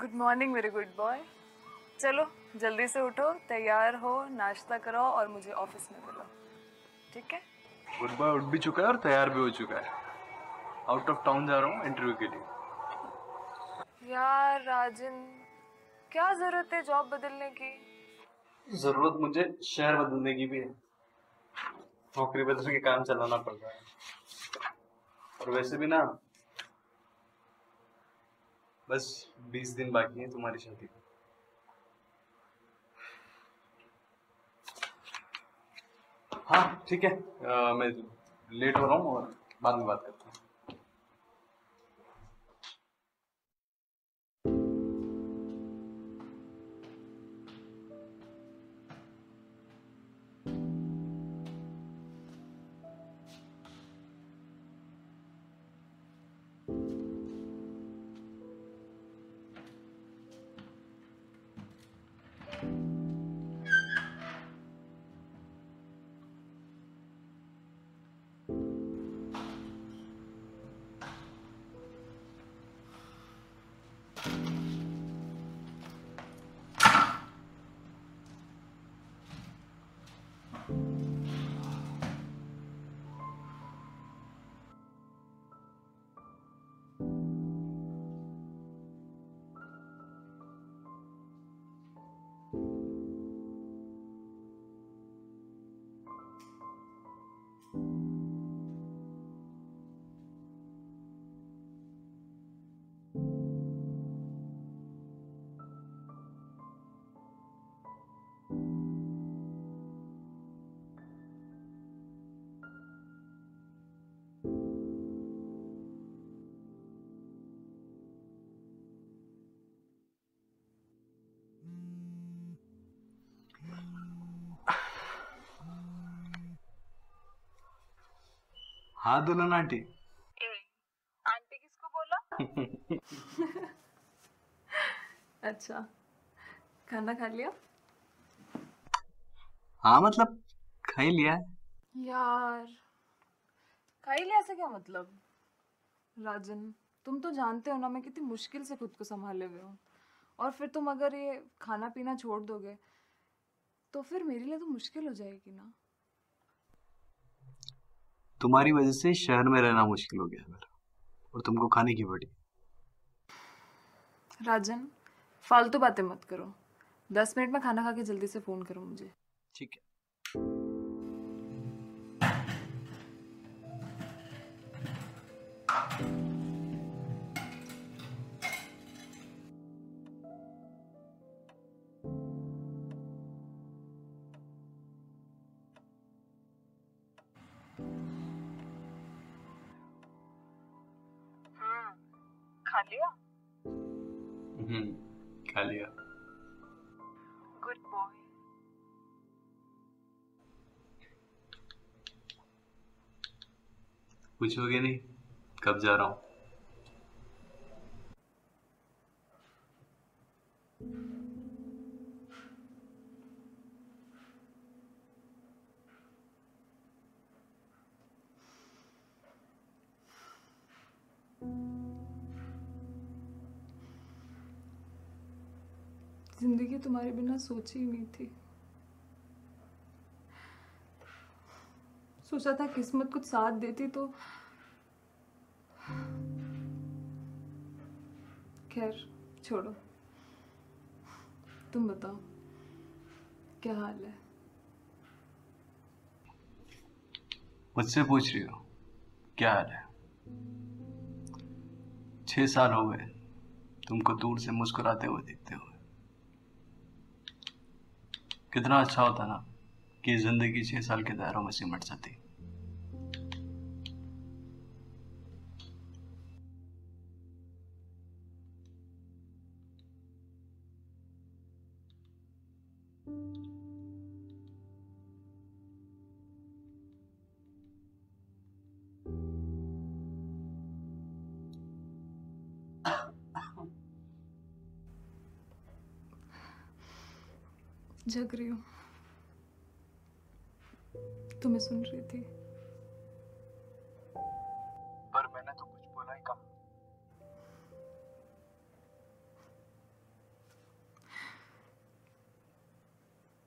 Good morning मेरे good boy चलो जल्दी से उठो तैयार हो नाश्ता करो और मुझे ऑफ़िस में मिलो ठीक है? गुड बॉय उठ भी चुका है और तैयार भी हो चुका है. आउट ऑफ़ टाउन जा रहा हूँ इंटरव्यू के लिए. यार राजन क्या ज़रूरत है जॉब बदलने की? ज़रूरत मुझे शहर बदलने की भी है. नौकरी बदल के काम चलाना पड़ रहा है. और वैसे भी ना बस बीस दिन बाकी है तुम्हारी शादी को। हाँ ठीक है। आ, मैं लेट हो रहा हूँ और बाद में बात करता हूँ। हाँ दुल्हन आंटी आंटी किसको बोला? अच्छा। खाना खा लिया? हाँ मतलब खा ही। लिया यार खा ही लिया से क्या मतलब? राजन तुम तो जानते हो ना मैं कितनी मुश्किल से खुद को संभाले हुए हूँ। और फिर तुम अगर ये खाना पीना छोड़ दोगे तो फिर मेरे लिए तो मुश्किल हो जाएगी ना। तुम्हारी वजह से शहर में रहना मुश्किल हो गया मेरा। और तुमको खाने की पड़ी। राजन फालतू बातें मत करो। दस मिनट में खाना खा के जल्दी से फ़ोन करो मुझे। ठीक है। लिया? हम्म खा लिया। गुड बॉय पूछोगे नहीं? कब जा रहा हूँ? ज़िंदगी तुम्हारे बिना सोची ही नहीं थी। सोचा था किस्मत कुछ साथ देती तो खैर, छोड़ो। तुम बताओ, क्या हाल है? मुझसे पूछ रही हो, क्या हाल है? छह साल हो गए, तुमको दूर से मुस्कुराते हुए देखते हुए कितना अच्छा होता ना कि ज़िंदगी छः साल के दायरों में सिमट जाती। जग रही हूँ। तुम्हें सुन रही थी। पर मैंने तो कुछ बोला ही कहा?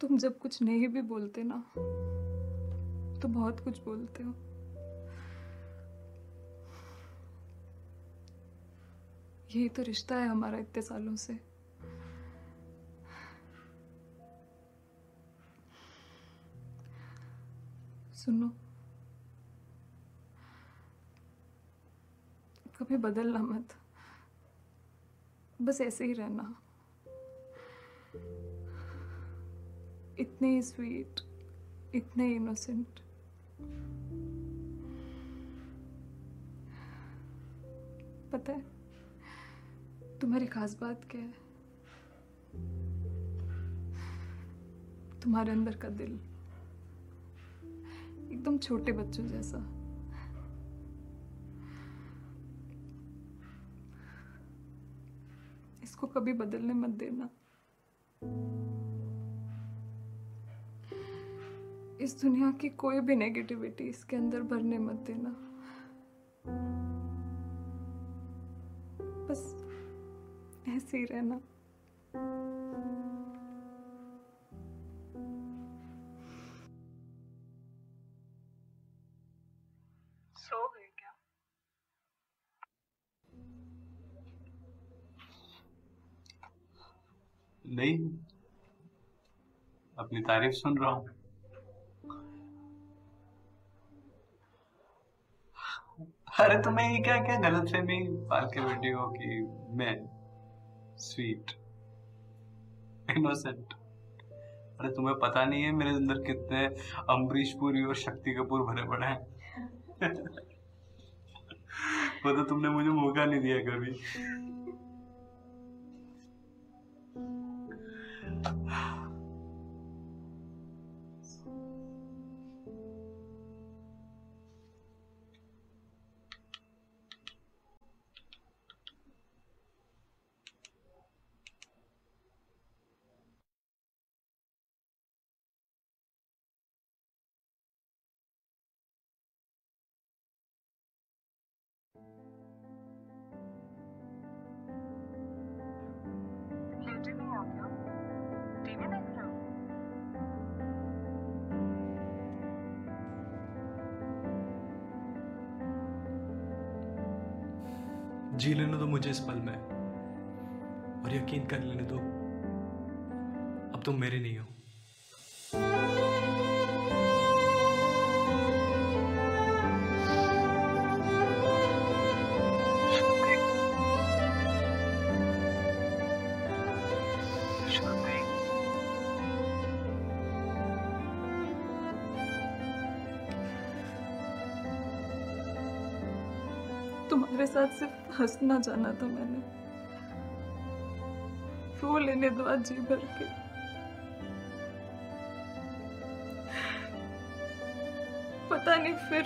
तुम जब कुछ नहीं भी बोलते ना तो बहुत कुछ बोलते हो। यही तो रिश्ता है हमारा इतने सालों से। सुनो। कभी बदलना मत। बस ऐसे ही रहना। इतने ही स्वीट इतने इनोसेंट पता है, तुम्हारी खास बात क्या है? तुम्हारे अंदर का दिल। एकदम छोटे बच्चों जैसा। इसको कभी बदलने मत देना। इस दुनिया की कोई भी नेगेटिविटी इसके अंदर भरने मत देना। बस ऐसे ही रहना। नहीं अपनी तारीफ़ सुन रहा हूँ। अरे तुम्हें ये क्या क्या गलत फहमी पाल के बैठी हो कि? मैं स्वीट इनोसेंट अरे तुम्हें पता नहीं है मेरे अंदर कितने अम्बरीश पुरी और शक्ति कपूर भरे पड़े हैं। वो तो तुमने मुझे मौका नहीं दिया कभी। जी लेने दो मुझे इस पल में। और यकीन कर लेने दो, अब तुम मेरे नहीं हो। तुम्हारे साथ सिर्फ़ हंसना जाना था मैंने। रो लेने दो आज जी भर के। पता नहीं फिर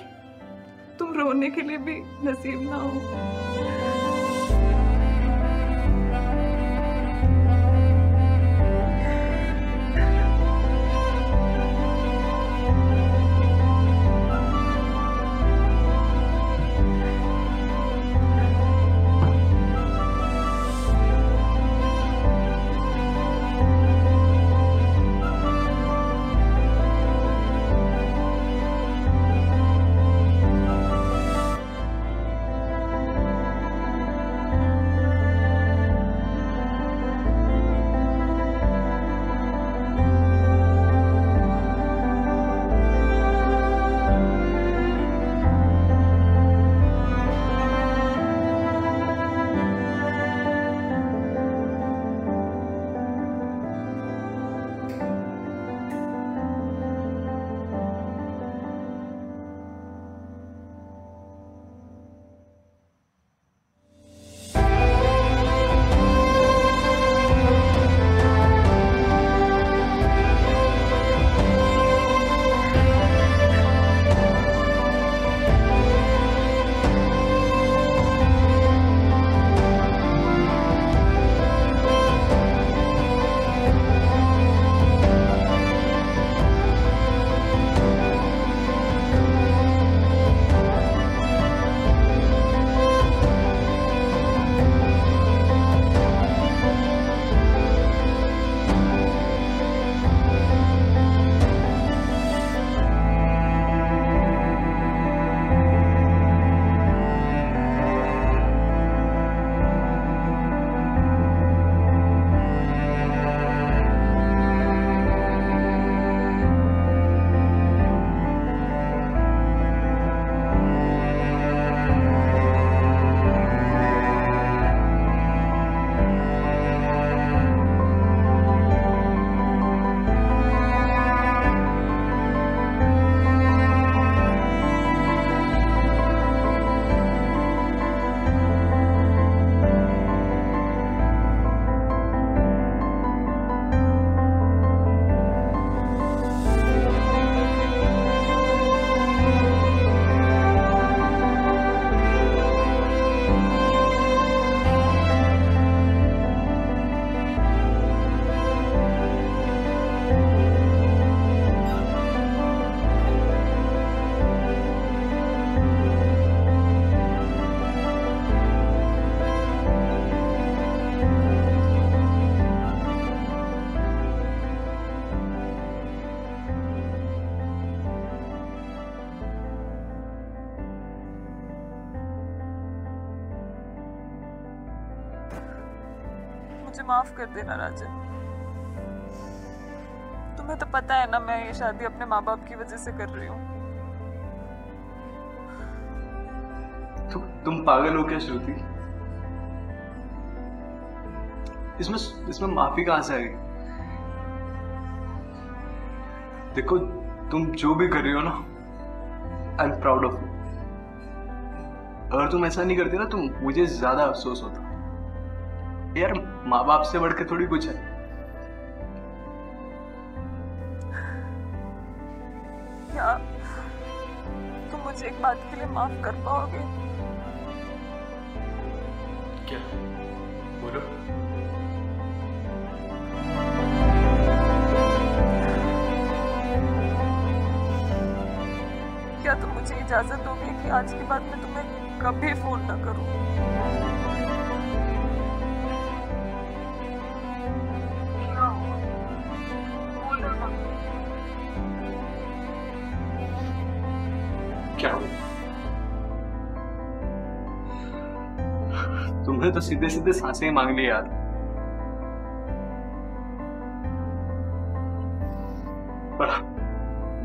तुम रोने के लिए भी नसीब ना हो। मुझे माफ़ कर देना राजन तुम्हें तो पता है ना, मैं ये शादी अपने माँ बाप की वजह से कर रही हूँ। तुम तुम पागल हो क्या, श्रुति? इसमें इसमें माफ़ी कहाँ से आ गई? देखो, तुम जो भी कर रही हो ना I am proud of you अगर तुम ऐसा नहीं करती ना तो मुझे ज़्यादा अफसोस होता। यार माँ बाप से बढ़ के थोड़ी कुछ है। क्या तुम मुझे एक बात के लिए माफ़ कर पाओगे? क्या? बोलो। क्या तुम मुझे इजाज़त दोगे कि आज के बाद मैं तुम्हें कभी फ़ोन न करूँ? तो सीधे सीधे साँसें ही मांग ली यार।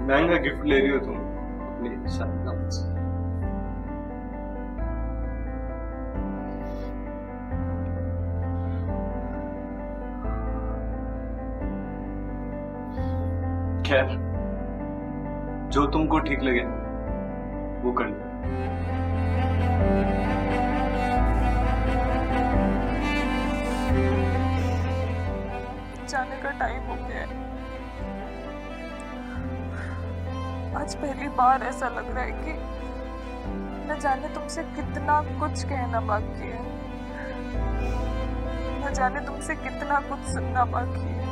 महँगा गिफ्ट ले रही हो तुम खैर, जो तुमको ठीक लगे, वो कर लो। जाने का टाइम हो गया है। आज पहली बार ऐसा लग रहा है कि न जाने तुमसे कितना कुछ कहना बाकी है। न जाने तुमसे कितना कुछ सुनना बाकी है।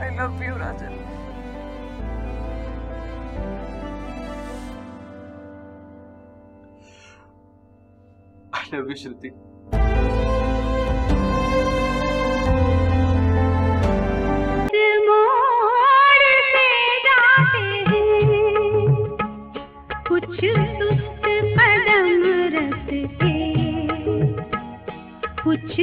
I love you Rajan. I love you Shruti कुछ सुस्त कदम कुछ